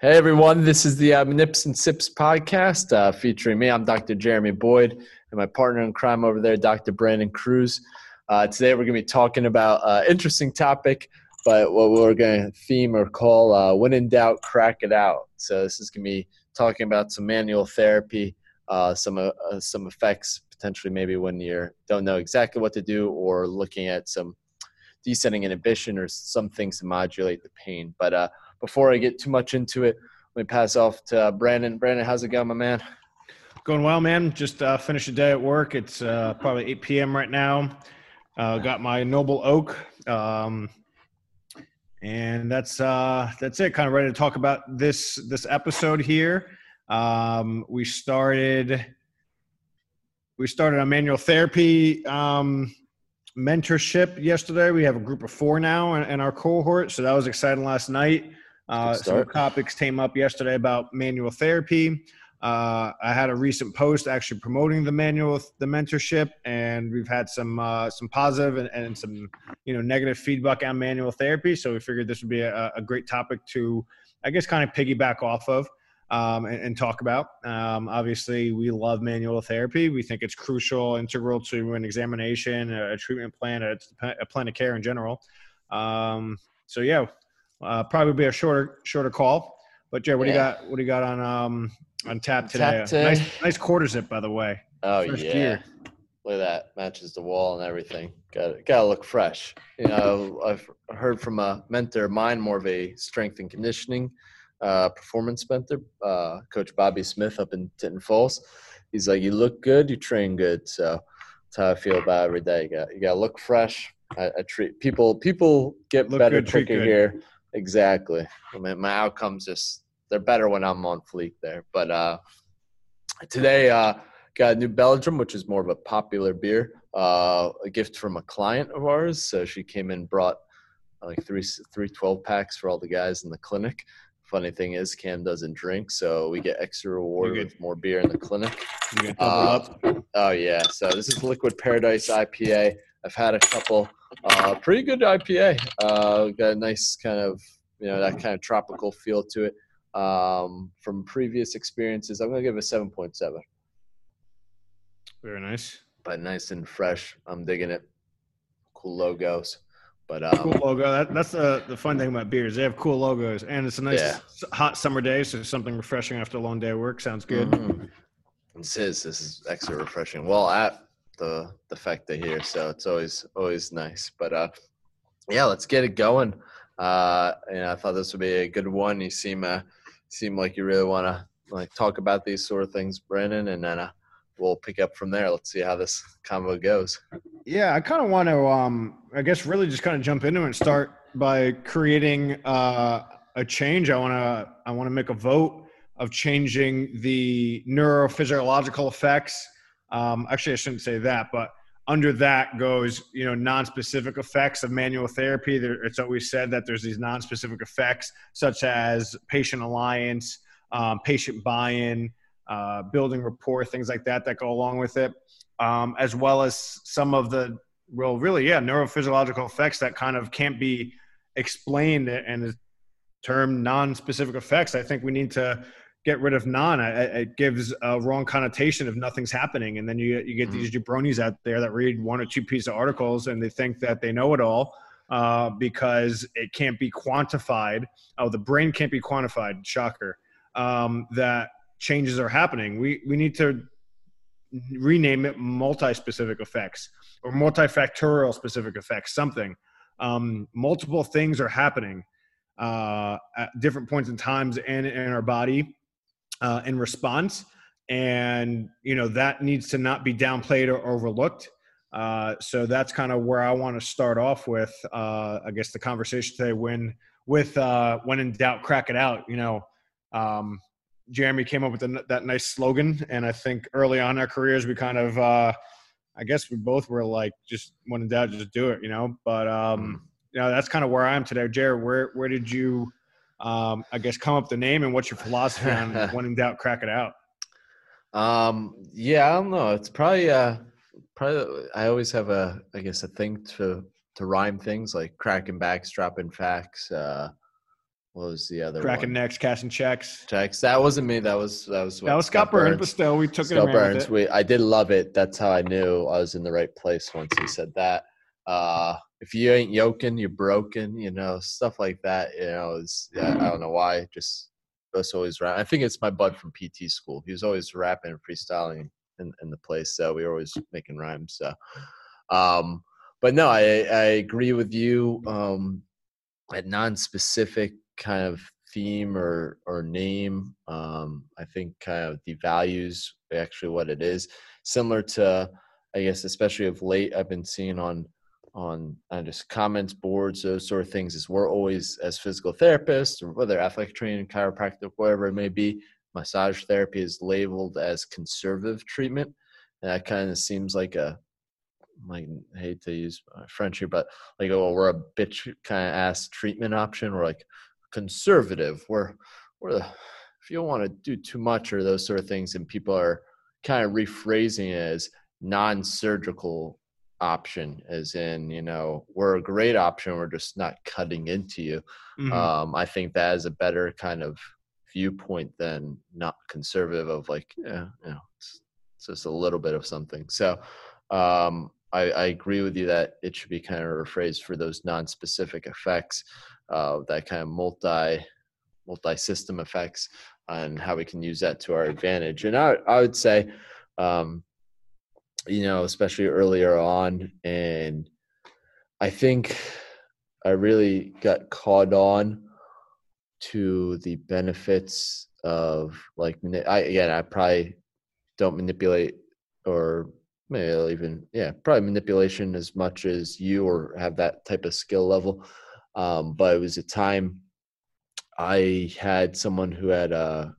Hey everyone, this is the uh, Nips and Sips podcast uh, featuring me. I'm Dr. Jeremy Boyd and my partner in crime over there, Dr. Brandon Cruz. Uh, today we're going to be talking about an uh, interesting topic, but what we're going to theme or call uh, "When in Doubt, Crack It Out." So this is going to be talking about some manual therapy, uh, some some effects potentially maybe when you don't know exactly what to do, or looking at some descending inhibition or some things to modulate the pain. But before I get too much into it, let me pass off to uh, Brandon. Brandon, how's it going, my man? Going well, man. Just uh, finished a day at work. It's uh, probably 8 p.m. right now. Uh, got my Noble Oak, um, and that's uh, that's it. Kind of ready to talk about this this episode here. Um, we started we started a manual therapy um, mentorship yesterday. We have a group of four now in, in our cohort, so that was exciting last night. Uh, some topics came up yesterday about manual therapy. Uh, I had a recent post actually promoting the manual, the mentorship, and we've had some uh, some positive and, and, some you know negative feedback on manual therapy. So we figured this would be a, a great topic to, I guess, kind of piggyback off of um, and, and, talk about. Um, obviously, we love manual therapy. We think it's crucial, integral to an examination, a, a treatment plan, a, a, plan of care in general. Um, so yeah, uh, probably be a shorter shorter call. But Jay, what yeah. do you got? What do you got on um on tap today? Tap today. Nice nice quarter zip, by the way. Oh First yeah. Year. Look at that. Matches the wall and everything. Got got to look fresh. You know, I've heard from a mentor of mine, more of a strength and conditioning uh, performance mentor, uh, Coach Bobby Smith up in Tinton Falls. He's like, you look good, you train good. So that's how I feel about every day. You got you got to look fresh. I, I, treat people. People get look better good, quicker here Exactly. I mean, my outcomes just they're better when I'm on fleek there. But uh, today, uh, got new Belgium, which is more of a popular beer. Uh, a gift from a client of ours. So she came in, brought like three three twelve packs for all the guys in the clinic. Funny thing is, Cam doesn't drink, so we get extra reward with more beer in the clinic. Uh, oh yeah, so this is Liquid Paradise IPA. I've had a couple. Uh, pretty good IPA. Uh, got a nice kind of you know that kind of tropical feel to it. Um, from previous experiences, I'm gonna give it a seven point seven. Very nice. But nice and fresh. I'm digging it. Cool logos. But um, cool logo. That, that's the the fun thing about beers. They have cool logos, and it's a nice yeah. hot summer day, so something refreshing after a long day of work sounds good. Mm-hmm. This is this is extra refreshing. Well, at the the factor here, so it's always always nice. But uh, yeah, let's get it going. Uh, and I thought this would be a good one. You seem uh, seem like you really want to like talk about these sort of things, Brandon, and then uh, we'll pick up from there. Let's see how this combo goes. Yeah, I kind of want to, um, I guess, really just kind of jump into it and start by creating uh, a change. I want to, I want to make a vote of changing the neurophysiological effects um, actually, I shouldn't say that, but under that goes, you know, non-specific effects of manual therapy. There, it's always said that there's these non-specific effects such as patient alliance, um, patient buy-in, uh, building rapport, things like that that go along with it, um, as well as some of the well, really, yeah, neurophysiological effects that kind of can't be explained and the term non-specific effects. I think we need to get rid of non, it, gives a wrong connotation of nothing's happening. And then you, you get mm-hmm. these jabronis out there that read one or two pieces of articles and they think that they know it all uh, because it can't be quantified. Oh, the brain can't be quantified. Shocker. Um, that changes are happening. We, we need to rename it multi-specific effects or multifactorial specific effects, something. Um, multiple things are happening uh, at different points in times and in our body uh, in response. And, you know, that needs to not be downplayed or overlooked. Uh, so that's kind of where I want to start off with, uh, I guess, the conversation today. When with uh, when in doubt, crack it out. You know, um, Jeremy came up with a, that nice slogan, and I think early on in our careers, we kind of, uh, I guess, we both were like, just when in doubt, just do it. You know, but um, mm. you know, that's kind of where I am today. Jared, where where did you? Um, I guess come up the name and what's your philosophy on when in doubt, crack it out? Um, yeah, I don't know. It's probably, uh, probably, I always have a, I guess a thing to, to rhyme things like cracking backs, dropping facts, uh, what was the other Cracking one? necks, cashing checks. Checks. That wasn't me. That was that was That was Scott Burns, but still, we took it Scott and with Burns. it. We I did love it. That's how I knew I was in the right place once he said that. Uh, if you ain't yoking, you're broken. You know stuff like that. You know, is yeah, I don't know why. Just that's always rap. I think it's my bud from PT school. He was always rapping and freestyling in, in the place, so we were always making rhymes. So, um, but no, I I agree with you. Um, a non-specific kind of theme or or name um, i think kind of devalues actually what it is similar to i guess especially of late i've been seeing on on just comments boards those sort of things is we're always as physical therapists or whether athletic training chiropractic whatever it may be massage therapy is labeled as conservative treatment and that kind of seems like a like I hate to use uh, French here, but like, oh, we're a bitch kind of ass treatment option. We're like conservative. We're we're the, if you want to do too much or those sort of things, and people are kind of rephrasing it as non-surgical option, as in you know we're a great option. We're just not cutting into you. Mhm. Um, I think that is a better kind of viewpoint than not conservative of like yeah, you know, it's, it's just a little bit of something. So um, I, I agree with you that it should be kind of rephrased for those non-specific effects, uh, that kind of multi multi-system effects, and how we can use that to our advantage. And I I would say, um, you know, especially earlier on, and I think I really got caught on to the benefits of like I again I probably don't manipulate or maybe even yeah probably manipulation as much as you or have that type of skill level um, but it was a time i had someone who had a,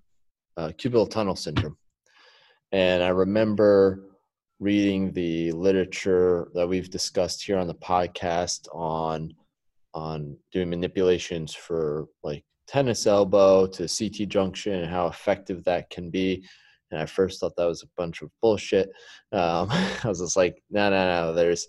a cubital tunnel syndrome. And i remember reading the literature that we've discussed here on the podcast on on doing manipulations for like tennis elbow to ct junction and how effective that can be and I first thought that was a bunch of bullshit. Um, I was just like, no, no, no. There's,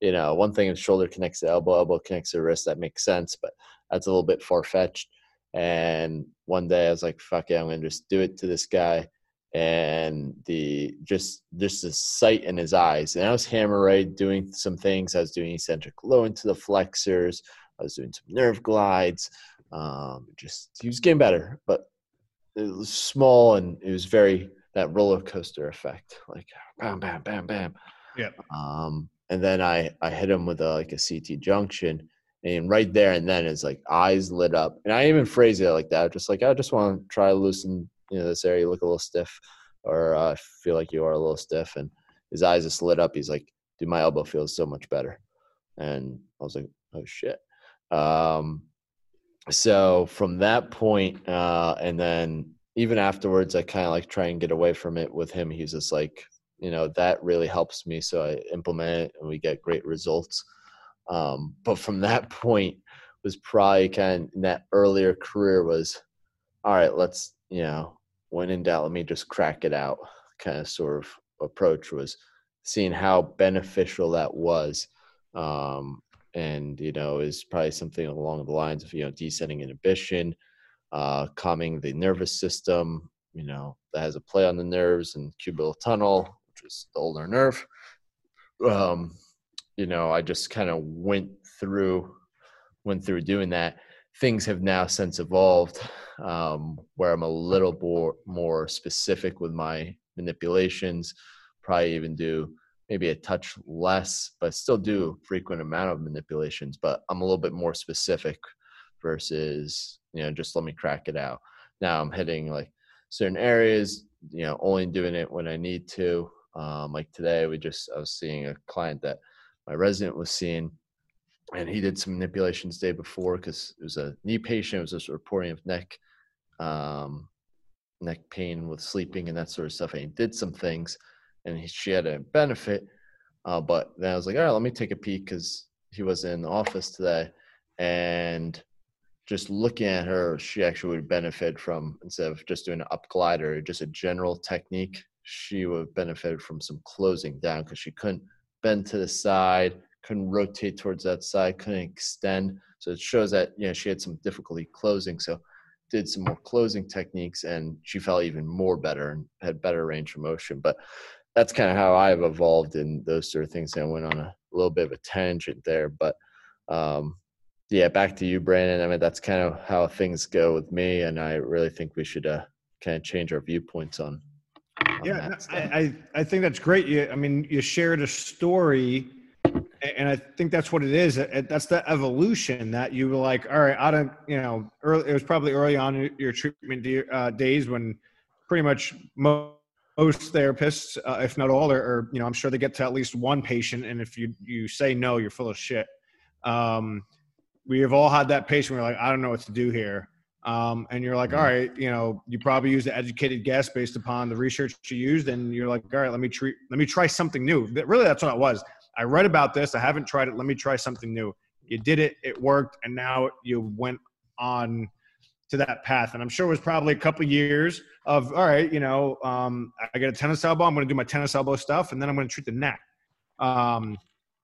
you know, one thing if shoulder connects to elbow, elbow connects to wrist, that makes sense, but that's a little bit far fetched. And one day I was like, fuck it, I'm gonna just do it to this guy. And the just just the sight in his eyes. And I was hammer right doing some things. I was doing eccentric low into the flexors. I was doing some nerve glides. Um, just he was getting better, but it was small and it was very that roller coaster effect, like bam, bam, bam, bam. Yeah. Um, and then I I hit him with a, like a CT junction, and right there and then his like eyes lit up, and I even phrase it like that, just like I just want to try to loosen you know this area, you look a little stiff, or uh, I feel like you are a little stiff, and his eyes just lit up. He's like, dude, my elbow feels so much better, and I was like, oh shit. Um, so from that point, uh, and then even afterwards, I kind of like try and get away from it with him. He's just like, you know, that really helps me. So I implement it and we get great results. Um, but from that point was probably kind of in that earlier career was, all right, let's, you know, when in doubt, let me just crack it out kind of sort of approach was seeing how beneficial that was. Um, and, you know, is probably something along the lines of, you know, descending inhibition, uh, calming the nervous system, you know, that has a play on the nerves and cubital tunnel, which is the ulnar nerve. Um, you know, I just kind of went through, went through doing that. Things have now since evolved, um, where I'm a little more more specific with my manipulations. Probably even do maybe a touch less, but still do frequent amount of manipulations. But I'm a little bit more specific versus you know just let me crack it out now i'm hitting like certain areas you know only doing it when i need to um, like today we just i was seeing a client that my resident was seeing and he did some manipulations day before because it was a knee patient it was just reporting of neck um, neck pain with sleeping and that sort of stuff and he did some things and he, she had a benefit uh, but then i was like all right let me take a peek because he was in the office today and just looking at her, she actually would benefit from instead of just doing an up glider, just a general technique. She would benefit from some closing down because she couldn't bend to the side, couldn't rotate towards that side, couldn't extend. So it shows that you know she had some difficulty closing. So did some more closing techniques, and she felt even more better and had better range of motion. But that's kind of how I've evolved in those sort of things. And I went on a little bit of a tangent there, but um, yeah, back to you, Brandon. I mean, that's kind of how things go with me, and I really think we should uh, kind of change our viewpoints on. on yeah, I, I, I think that's great. You, I mean, you shared a story, and I think that's what it is. That's the evolution that you were like, all right, I don't, you know, early. It was probably early on your treatment uh, days when pretty much most most therapists, uh, if not all, are, are, you know, I'm sure they get to at least one patient, and if you you say no, you're full of shit. Um, we have all had that patient. Where we're like, I don't know what to do here, um, and you're like, mm-hmm. all right, you know, you probably used an educated guess based upon the research you used, and you're like, all right, let me treat, let me try something new. Really, that's what it was. I read about this. I haven't tried it. Let me try something new. You did it. It worked, and now you went on to that path. And I'm sure it was probably a couple years of, all right, you know, um, I get a tennis elbow. I'm going to do my tennis elbow stuff, and then I'm going to treat the neck. Um,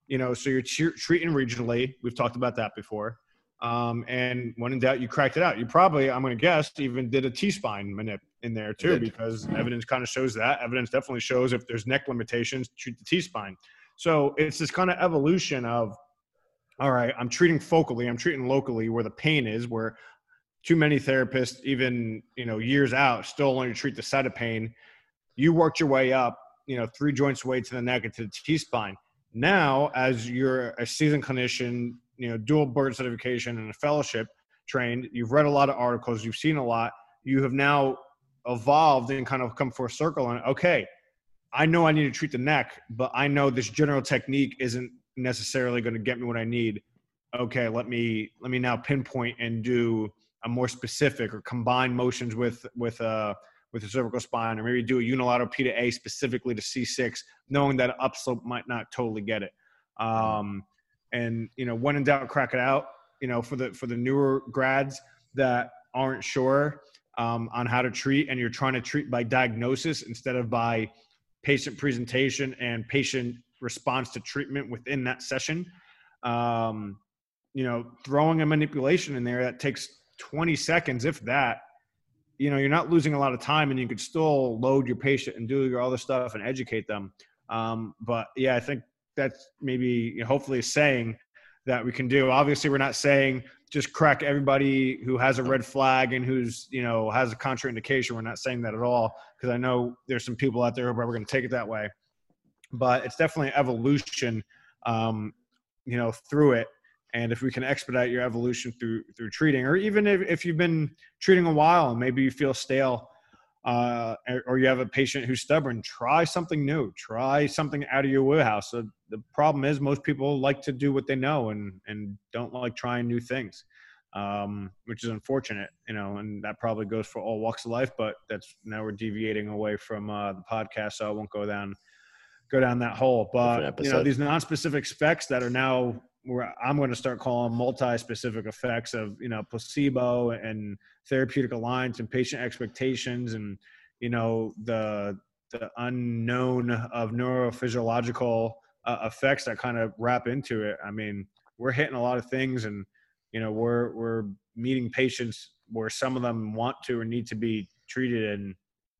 you know, so you're treating regionally. We've talked about that before. Um, and when in doubt, you cracked it out. You probably, I'm going to guess, even did a T spine manip in there too, because evidence kind of shows that. Evidence definitely shows if there's neck limitations, treat the T spine. So it's this kind of evolution of, all right, I'm treating focally, I'm treating locally where the pain is, where too many therapists, even you know years out, still only treat the side of pain. You worked your way up, you know, three joints away to the neck and to the T spine. Now, as you're a seasoned clinician, you know, dual board certification and a fellowship trained, you've read a lot of articles, you've seen a lot. You have now evolved and kind of come full circle. And okay, I know I need to treat the neck, but I know this general technique isn't necessarily going to get me what I need. Okay, let me let me now pinpoint and do a more specific or combine motions with with uh with the cervical spine, or maybe do a unilateral P to A specifically to C6, knowing that upslope might not totally get it. Um, and you know, when in doubt, crack it out. You know, for the for the newer grads that aren't sure um, on how to treat, and you're trying to treat by diagnosis instead of by patient presentation and patient response to treatment within that session. Um, you know, throwing a manipulation in there that takes 20 seconds, if that, you know, you're not losing a lot of time and you could still load your patient and do your other stuff and educate them. Um, but yeah, I think that's maybe hopefully saying that we can do. Obviously, we're not saying just crack everybody who has a red flag and who's you know has a contraindication. We're not saying that at all because I know there's some people out there where we're going to take it that way. But it's definitely evolution, um, you know, through it and if we can expedite your evolution through through treating or even if, if you've been treating a while and maybe you feel stale uh, or you have a patient who's stubborn try something new try something out of your wheelhouse. So the problem is most people like to do what they know and and don't like trying new things um, which is unfortunate you know and that probably goes for all walks of life but that's now we're deviating away from uh, the podcast so i won't go down go down that hole. But you know these non-specific specs that are now where I'm going to start calling multi-specific effects of you know placebo and therapeutic alliance and patient expectations and you know the the unknown of neurophysiological uh, effects that kind of wrap into it. I mean, we're hitting a lot of things, and you know we're we're meeting patients where some of them want to or need to be treated and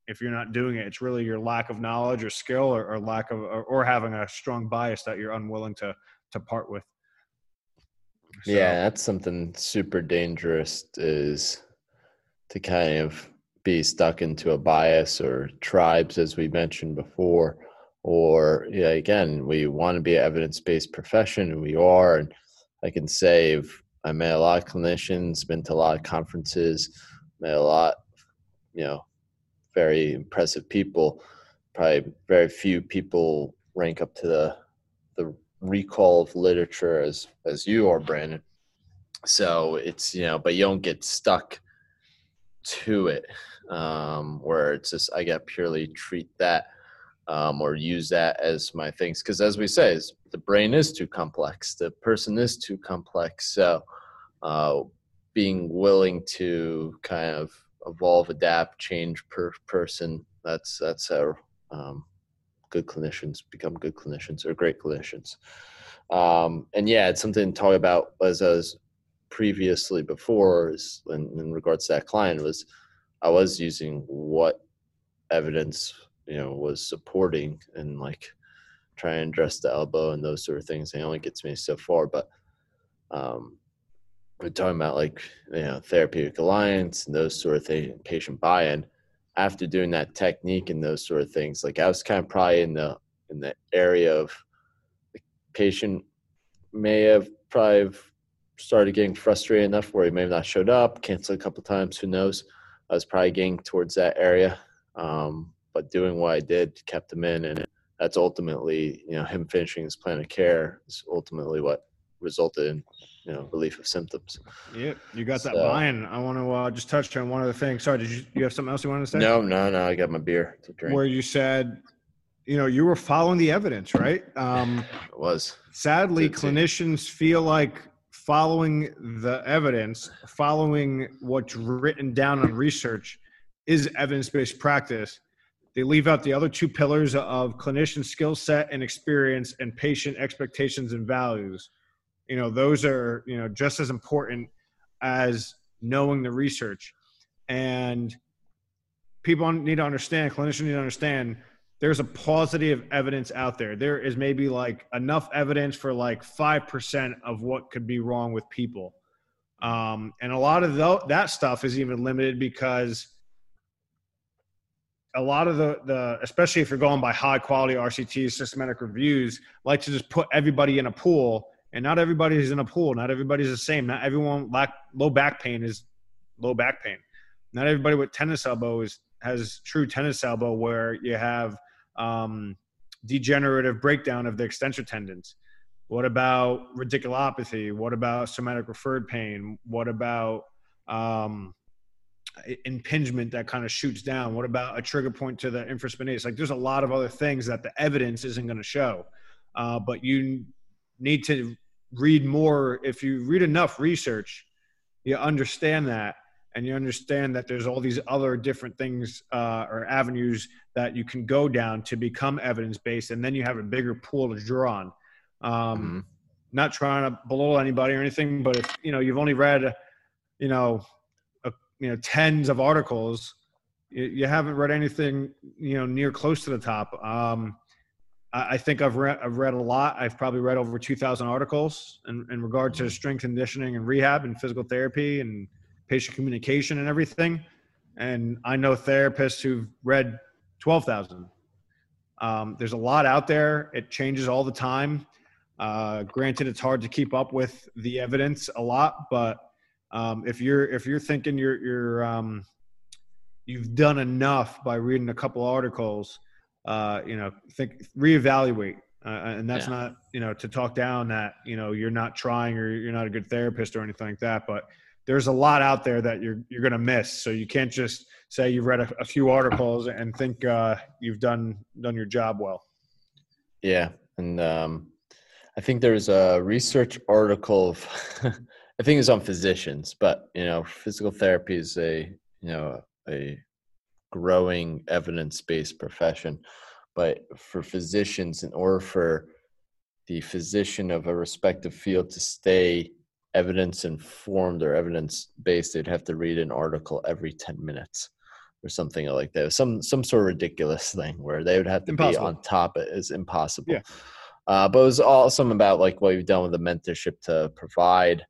if you're not doing it it's really your lack of knowledge or skill or, or lack of or, or having a strong bias that you're unwilling to to part with so, yeah, that's something super dangerous is to kind of be stuck into a bias or tribes, as we mentioned before. Or, yeah, again, we want to be an evidence based profession, and we are. And I can say I met a lot of clinicians, been to a lot of conferences, met a lot, you know, very impressive people. Probably very few people rank up to the recall of literature as as you are, Brandon. So it's you know, but you don't get stuck to it um, where it's just I get purely treat that um, or use that as my things because as we say, the brain is too complex, the person is too complex. So uh, being willing to kind of evolve, adapt, change per person. That's that's how um, good clinicians become good clinicians or great clinicians. Um, and yeah, it's something to talk about as I was previously before is in, in regards to that client was I was using what evidence you know was supporting and like try and address the elbow and those sort of things. It only gets me so far, but um, we're talking about like you know therapeutic alliance and those sort of things, patient buy-in. After doing that technique and those sort of things, like I was kind of probably in the in the area of the patient may have probably started getting frustrated enough where he may have not showed up, canceled a couple times. Who knows? I was probably getting towards that area, um, but doing what I did kept him in, and that's ultimately you know him finishing his plan of care is ultimately what resulted in you know relief of symptoms. Yeah, you got that so, buy-in. I want to uh, just touch on one other thing. Sorry, did you you have something else you wanted to say? No, no, no. I got my beer to drink. Where you said, you know, you were following the evidence, right? Um, it was. Sadly, clinicians feel like following the evidence, following what's written down on research, is evidence-based practice. They leave out the other two pillars of clinician skill set and experience and patient expectations and values you know those are you know just as important as knowing the research. And people need to understand clinicians need to understand there's a paucity of evidence out there. There is maybe like enough evidence for like 5% of what could be wrong with people. Um, and a lot of the, that stuff is even limited because a lot of the, the especially if you're going by high quality rcts systematic reviews like to just put everybody in a pool and not everybody's in a pool. Not everybody's the same. Not everyone lack low back pain is low back pain. Not everybody with tennis elbow is has true tennis elbow where you have um, degenerative breakdown of the extensor tendons. What about radiculopathy? What about somatic referred pain? What about um, impingement that kind of shoots down? What about a trigger point to the infraspinatus? Like, there's a lot of other things that the evidence isn't going to show. Uh, but you need to read more. If you read enough research, you understand that, and you understand that there's all these other different things uh, or avenues that you can go down to become evidence based, and then you have a bigger pool to draw on. Um, mm-hmm. Not trying to belittle anybody or anything, but if you know you've only read, you know, a, you know tens of articles, you, you, haven't read anything you know near close to the top. Um, I think I've read I've read a lot. I've probably read over 2,000 articles in, in regard to strength conditioning and rehab and physical therapy and patient communication and everything. And I know therapists who've read 12,000. Um, there's a lot out there. It changes all the time. Uh, granted, it's hard to keep up with the evidence a lot, but um, if you're if you're thinking you're you're um, you've done enough by reading a couple articles uh, you know, think reevaluate. Uh, and that's yeah. not, you know, to talk down that, you know, you're not trying or you're not a good therapist or anything like that. But there's a lot out there that you're, you're going to miss. So you can't just say you've read a, a few articles and think uh, you've done, done your job well. Yeah. And um, I think there's a research article of, I think it's on physicians, but you know, physical therapy is a, you know, a growing evidence-based profession but for physicians in order for the physician of a respective field to stay evidence informed or evidence based they'd have to read an article every 10 minutes or something like that some some sort of ridiculous thing where they would have to impossible. be on top it is impossible yeah. uh, but it was awesome about like what you've done with the mentorship to provide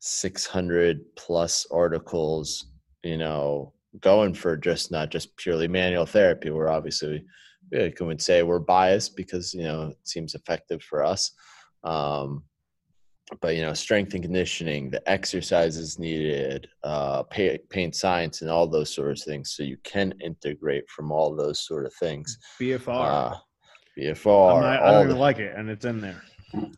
600 plus articles you know going for just not just purely manual therapy. We're obviously we can say we're biased because you know it seems effective for us. Um, but you know, strength and conditioning, the exercises needed, uh, pain science, and all those sort of things. So you can integrate from all those sort of things. BFR, uh, BFR. Not, I don't even like it, and it's in there.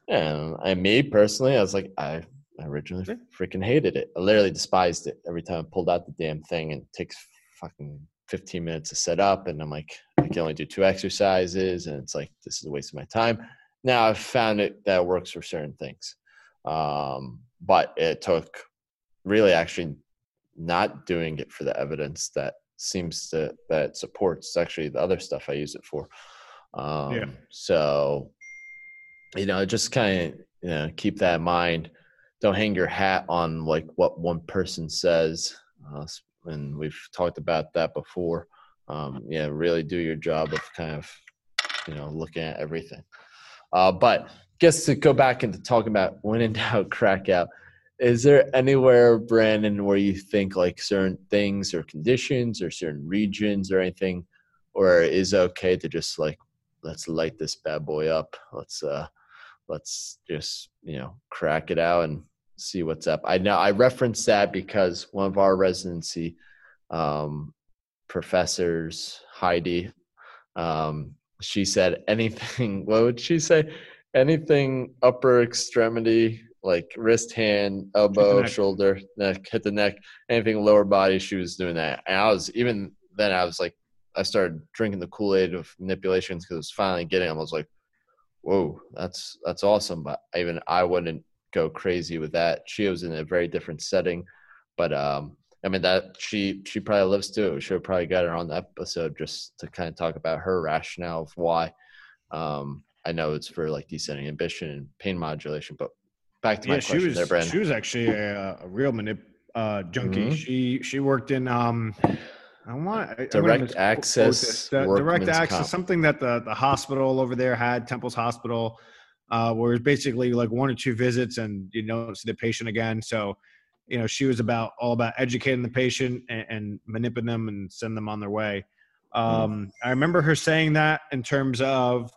And I, me personally, I was like, I I originally yeah. freaking hated it. I literally despised it every time I pulled out the damn thing and it takes fucking 15 minutes to set up. And I'm like, I can only do two exercises. And it's like, this is a waste of my time. Now I've found it that works for certain things. Um, but it took really actually not doing it for the evidence that seems to, that supports actually the other stuff I use it for. Um, yeah. So you know, just kind of you know keep that in mind. Don't hang your hat on like what one person says, uh, and we've talked about that before. Um, yeah, really do your job of kind of you know looking at everything. Uh, but guess to go back into talking about when in doubt, crack out. Is there anywhere, Brandon, where you think like certain things or conditions or certain regions or anything, or is okay to just like let's light this bad boy up. Let's uh let's just you know crack it out and see what's up. I know I referenced that because one of our residency um, professors, Heidi, um, she said anything. What would she say? Anything upper extremity, like wrist, hand, elbow, shoulder, neck, hit the neck. Anything lower body, she was doing that. And I was even then. I was like, I started drinking the Kool Aid of manipulations because it was finally getting. I was like, whoa, that's that's awesome. But even I wouldn't go crazy with that. She was in a very different setting, but um, I mean that she she probably lives too. We should probably got her on the episode just to kind of talk about her rationale of why. Um, I know it's for like descending inhibition and pain modulation, but back to my yeah, question she was, there, Brandon. She was actually a, a real manip uh, junkie. Mm-hmm. She she worked in um, I want direct I access. The, direct access, comp. something that the the hospital over there had, Temple's Hospital, uh, where it's basically like one or two visits and you don't see the patient again. So, you know, she was about all about educating the patient and, and manipulating them and send them on their way. Hmm. Um, mm. I remember her saying that in terms of,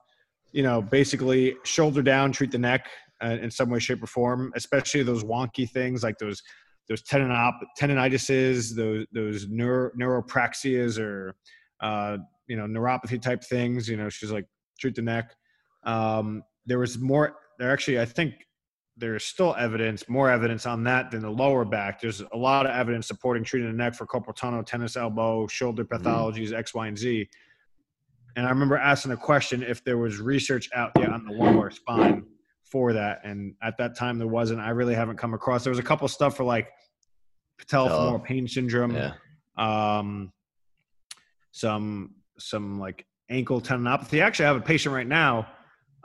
you know, basically shoulder down, treat the neck uh, in some way, shape, or form, especially those wonky things like those those tendinop- tendinitises, those those neuro, neuropraxias or uh, you know neuropathy type things. You know, she's like treat the neck. Um, there was more. There actually, I think there's still evidence, more evidence on that than the lower back. There's a lot of evidence supporting treating the neck for carpal tunnel, tennis elbow, shoulder mm-hmm. pathologies, mm-hmm. X, Y, and Z. And I remember asking a question if there was research out yet on the lumbar spine for that. And at that time, there wasn't. I really haven't come across. There was a couple stuff for like patellofemoral pain syndrome. Yeah. Um, some some like ankle tendinopathy. Actually, I have a patient right now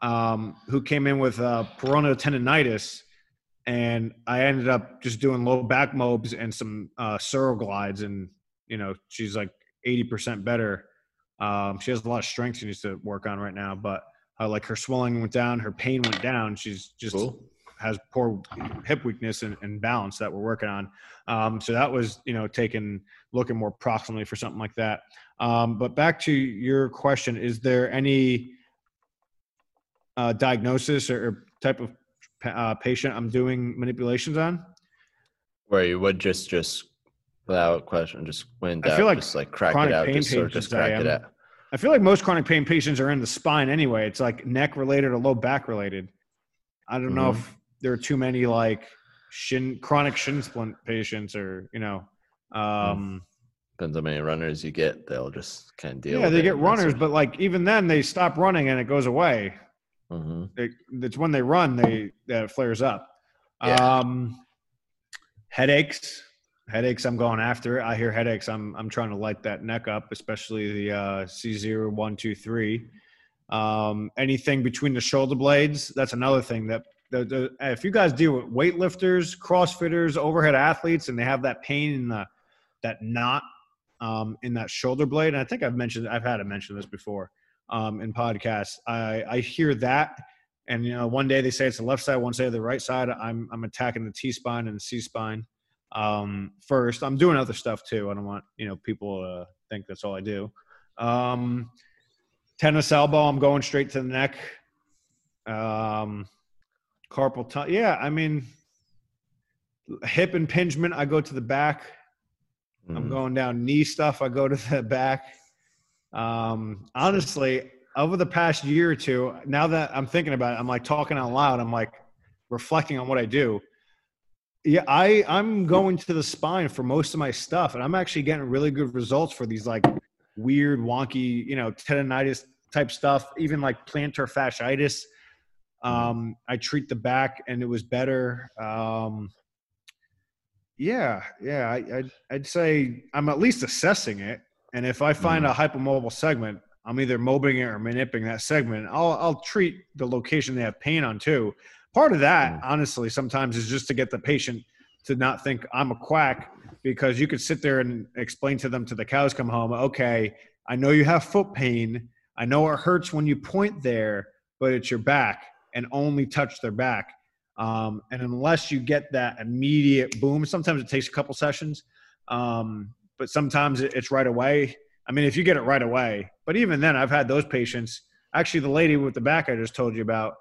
um, who came in with uh, peroneal tendonitis, and I ended up just doing low back mobs and some uh, glides, and you know she's like eighty percent better. Um, she has a lot of strength she needs to work on right now, but uh, like her swelling went down, her pain went down. She's just cool has poor hip weakness and, and balance that we're working on. Um, so that was, you know, taken looking more proximally for something like that. Um, but back to your question, is there any uh, diagnosis or, or, type of uh, patient I'm doing manipulations on? Where you would just, just without question, just when I feel like just like crack it out, just sort of just crack it out. I feel like most chronic pain patients are in the spine anyway. It's like neck related or low back related. I don't mm-hmm. know if there are too many like shin chronic shin splint patients or you know um depends how many runners you get they'll just kind of deal yeah they get runners but like even then they stop running and it goes away mm-hmm. it, it's when they run they that flares up yeah. um headaches headaches i'm going after i hear headaches i'm i'm trying to light that neck up especially the uh c0123 um anything between the shoulder blades that's another thing that the, the, if you guys deal with weightlifters, CrossFitters, overhead athletes, and they have that pain in the that knot um, in that shoulder blade, and I think I've mentioned I've had to mention this before um, in podcasts. I, I hear that, and you know, one day they say it's the left side, one day the right side. I'm I'm attacking the T spine and the C spine um, first. I'm doing other stuff too. I don't want you know people to think that's all I do. Um, tennis elbow, I'm going straight to the neck. Um, carpal tunnel. Yeah, I mean, hip impingement. I go to the back. Mm. I'm going down knee stuff. I go to the back. Um, honestly, over the past year or two, now that I'm thinking about it, I'm like talking out loud. I'm like reflecting on what I do. Yeah, I I'm going to the spine for most of my stuff, and I'm actually getting really good results for these like weird, wonky, you know, tendonitis type stuff, even like plantar fasciitis. Mm-hmm. Um, I treat the back, and it was better. Um, yeah, yeah, I, would I'd say I'm at least assessing it, and if I find mm. a hypomobile segment, I'm either mobbing it or manipulating that segment. I'll I'll treat the location they have pain on too. Part of that, mm. honestly, sometimes is just to get the patient to not think I'm a quack because you could sit there and explain to them to the cows come home. Okay, I know you have foot pain. I know it hurts when you point there, but it's your back and only touch their back. Um, and unless you get that immediate boom, sometimes it takes a couple sessions, um, but sometimes it's right away. I mean, if you get it right away, but even then, I've had those patients. Actually, the lady with the back I just told you about,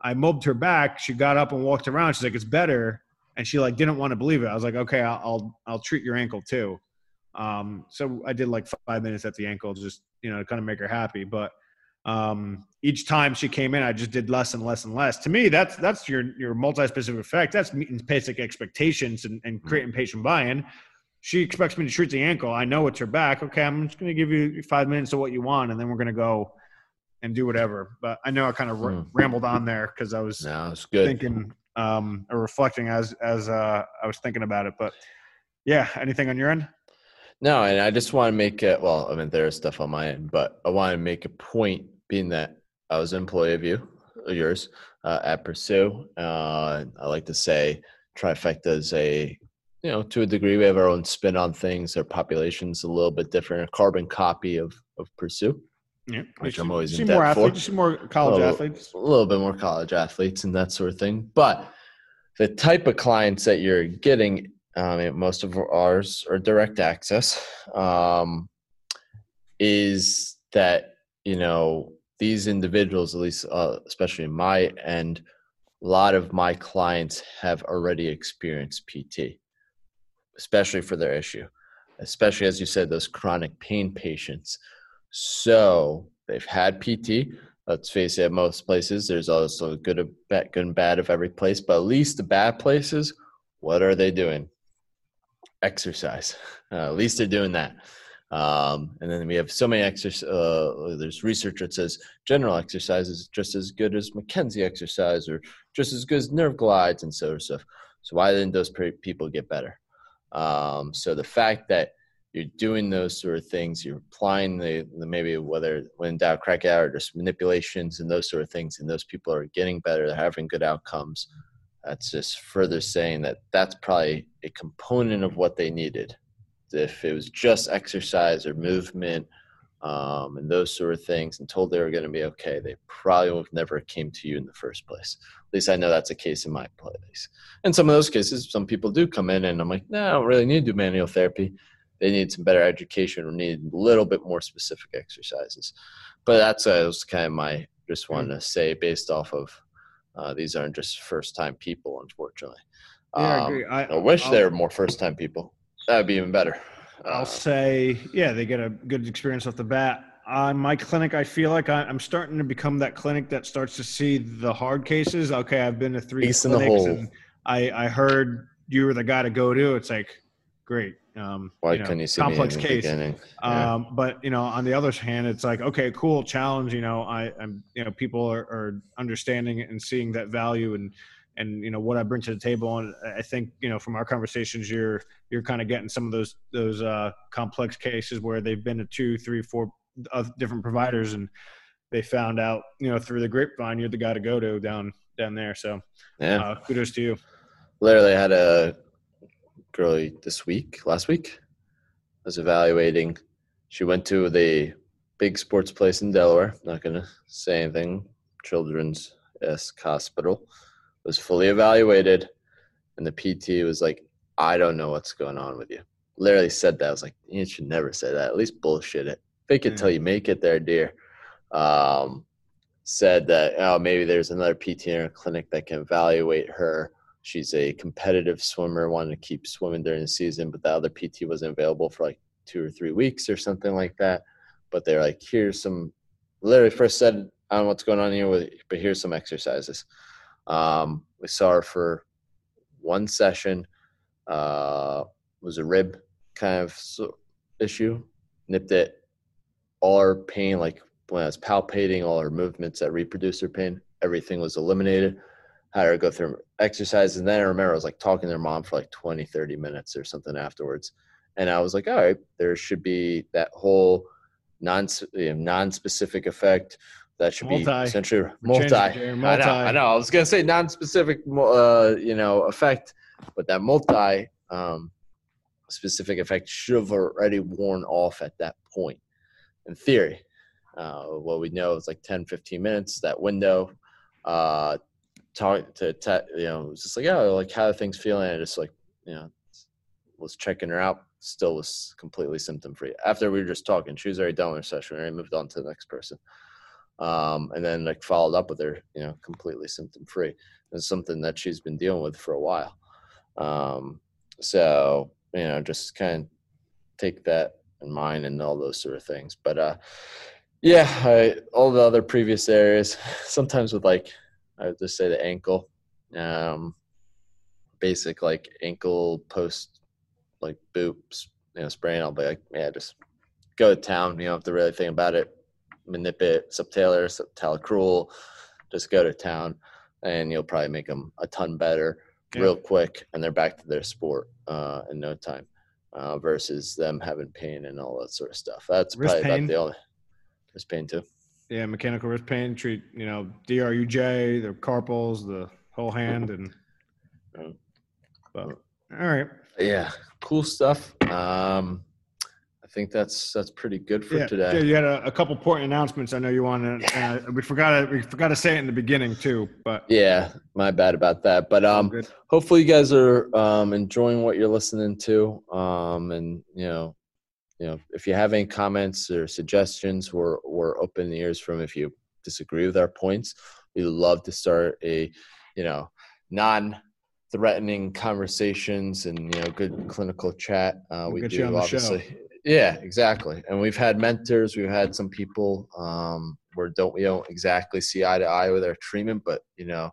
I mobbed her back. She got up and walked around. She's like, "It's better," and she like didn't want to believe it. I was like, "Okay, I'll I'll, I'll treat your ankle too." Um, so I did like five minutes at the ankle, just you know, to kind of make her happy. But um, each time she came in, I just did less and less and less. To me, that's that's your your multi-specific effect. That's meeting basic expectations and, and mm-hmm. creating patient buy-in. She expects me to treat the ankle. I know it's her back. Okay, I'm just going to give you five minutes of what you want, and then we're going to go and do whatever. But I know I kind of r- mm. rambled on there because I was no, it's good. thinking um, or reflecting as as uh, I was thinking about it. But yeah, anything on your end? No, and I just want to make it. Well, I mean, there's stuff on my end, but I want to make a point being that I was an employee of you, yours, uh, at Pursue. Uh, I like to say Trifecta is a, you know, to a degree, we have our own spin on things. Our population's a little bit different, a carbon copy of, of Pursue. Yeah, which I'm always see in more debt athletes, for. See more college a little, athletes. A little bit more college athletes and that sort of thing. But the type of clients that you're getting, um, most of ours are direct access, um, is that you know these individuals, at least uh, especially in my end, a lot of my clients have already experienced PT, especially for their issue, especially as you said, those chronic pain patients. So they've had PT. Let's face it, most places, there's also good, good and bad of every place, but at least the bad places, what are they doing? Exercise. Uh, at least they're doing that. Um, and then we have so many exercise. Uh, there's research that says general exercise is just as good as McKenzie exercise, or just as good as nerve glides and sort of stuff. So why didn't those people get better? Um, so the fact that you're doing those sort of things, you're applying the, the maybe whether when doubt crack out or just manipulations and those sort of things, and those people are getting better, they're having good outcomes. That's just further saying that that's probably a component of what they needed if it was just exercise or movement um, and those sort of things and told they were going to be okay, they probably would have never came to you in the first place. At least I know that's a case in my place. And some of those cases, some people do come in and I'm like, no, I don't really need to do manual therapy. They need some better education or need a little bit more specific exercises. But that's uh, was kind of my just want to say based off of uh, these aren't just first time people, unfortunately. Yeah, um, I agree. I, I wish I'll, they were more first time people. That would be even better. I'll uh, say, yeah, they get a good experience off the bat. On my clinic, I feel like I'm starting to become that clinic that starts to see the hard cases. Okay, I've been to three clinics, and I, I heard you were the guy to go to. It's like, great. Um, Why you know, couldn't you see complex case? Yeah. Um, but you know, on the other hand, it's like, okay, cool challenge. You know, I, I'm, you know, people are, are understanding and seeing that value and and you know what I bring to the table. And I think you know from our conversations, you're you're kind of getting some of those those uh, complex cases where they've been to two, three, four different providers, and they found out you know through the grapevine you're the guy to go to down down there. So yeah, uh, kudos to you. Literally had a girl this week, last week, I was evaluating. She went to the big sports place in Delaware. Not gonna say anything. Children's esque hospital was fully evaluated, and the PT was like, I don't know what's going on with you. Literally said that. I was like, you should never say that. At least bullshit it. Fake it till you make it there, dear. Um, said that, oh, maybe there's another PT in our clinic that can evaluate her. She's a competitive swimmer, wanted to keep swimming during the season, but the other PT wasn't available for like two or three weeks or something like that. But they're like, here's some, literally first said, I don't know what's going on here, but here's some exercises. Um, we saw her for one session. Uh, was a rib kind of issue. Nipped it. All her pain, like when I was palpating, all her movements that reproducer pain, everything was eliminated. Had her go through exercise. And then I remember I was like talking to her mom for like 20, 30 minutes or something afterwards. And I was like, all right, there should be that whole non you know, non-specific effect that should Multi. be essentially We're multi. changing I know, I know. I was gonna say non-specific, uh, you know, effect, but that multi um, specific effect should have already worn off at that point. In theory, uh, what we know is like 10, 15 minutes. That window, uh, talk to, te- you know, it's just like, oh, like how are things feeling? And just like, you know, was checking her out, still was completely symptom free. After we were just talking, she was already done with her session. We moved on to the next person. Um, and then like followed up with her, you know, completely symptom free. It's something that she's been dealing with for a while. Um, so, you know, just kind of take that in mind and all those sort of things. But uh, yeah, I, all the other previous areas, sometimes with like, I would just say the ankle, um, basic like ankle post like boots, you know, sprain, I'll be like, yeah, just go to town. You don't have to really think about it. Manipit, subtalar, subtalocrul, just go to town, and you'll probably make them a ton better Yeah. real quick, and they're back to their sport uh, in no time. Uh, versus them having pain and all that sort of stuff. That's Wrist probably pain? about the only wrist pain too. Yeah, mechanical wrist pain. Treat you know DRUJ, the carpals, the whole hand, and. Yeah. But, all right. Yeah, cool stuff. Um, I think that's that's pretty good for yeah, today. Jay, you had a, a couple important announcements. I know you wanted. Uh, we forgot to we forgot to say it in the beginning too. But Yeah, my bad about that. But um, hopefully you guys are um, enjoying what you're listening to. Um, and you know, you know, if you have any comments or suggestions, we're we're open ears from. If you disagree with our points, we love to start a, you know, non-threatening conversations and you know, good clinical chat. Uh, We'll we get do you on the show. obviously. Yeah, exactly. And we've had mentors. We've had some people um, where don't we don't exactly see eye to eye with our treatment, but you know,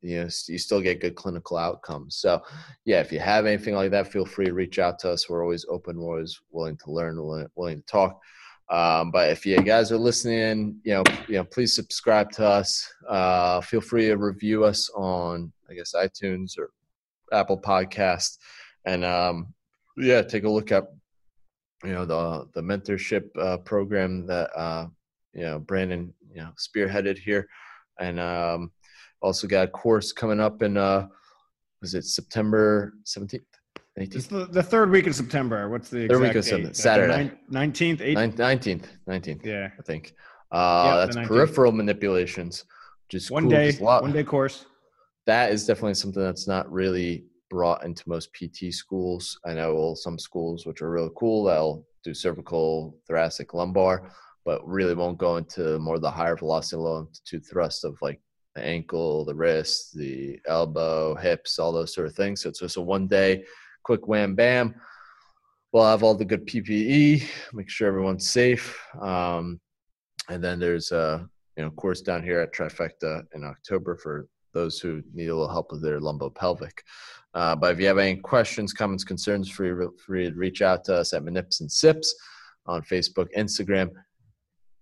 you know, you still get good clinical outcomes. So, yeah, if you have anything like that, feel free to reach out to us. We're always open. We're always willing to learn, willing, willing to talk. Um, but if you guys are listening, you know, you know, please subscribe to us. Uh, feel free to review us on, I guess, iTunes or Apple Podcast, and um, yeah, take a look at you know the the mentorship uh, program that uh, you know Brandon you know spearheaded here, and um, also got a course coming up in uh, was it September seventeenth, It's the, the third week of September. What's the Third exact week of? September, Saturday. nine- Nineteenth, eighteenth. nineteenth, nineteenth, Yeah, I think. Uh, Yep, that's peripheral manipulations, is one cool, day, 'cause a lot- one day course. that is definitely something that's not really brought into most PT schools. I know well, some schools which are really cool they'll do cervical, thoracic, lumbar, but really won't go into more of the higher velocity, low amplitude thrust of like the ankle, the wrist, the elbow, hips, all those sort of things. So it's just a one day quick wham bam. We'll have all the good PPE, make sure everyone's safe. Um, and then there's a you know course down here at Trifecta in October for those who need a little help with their lumbopelvic. Uh, but if you have any questions, comments, concerns, free free to reach out to us at Manips and Sips on Facebook, Instagram,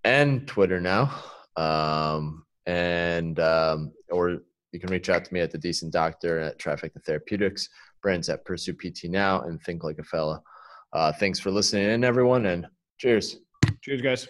and Twitter now. Um, and um, or you can reach out to me at the Decent Doctor at Trifecta Therapeutics, brands at Pursue PT Now, and Think Like a Fella. Uh, thanks for listening in, everyone, and cheers. Cheers, guys.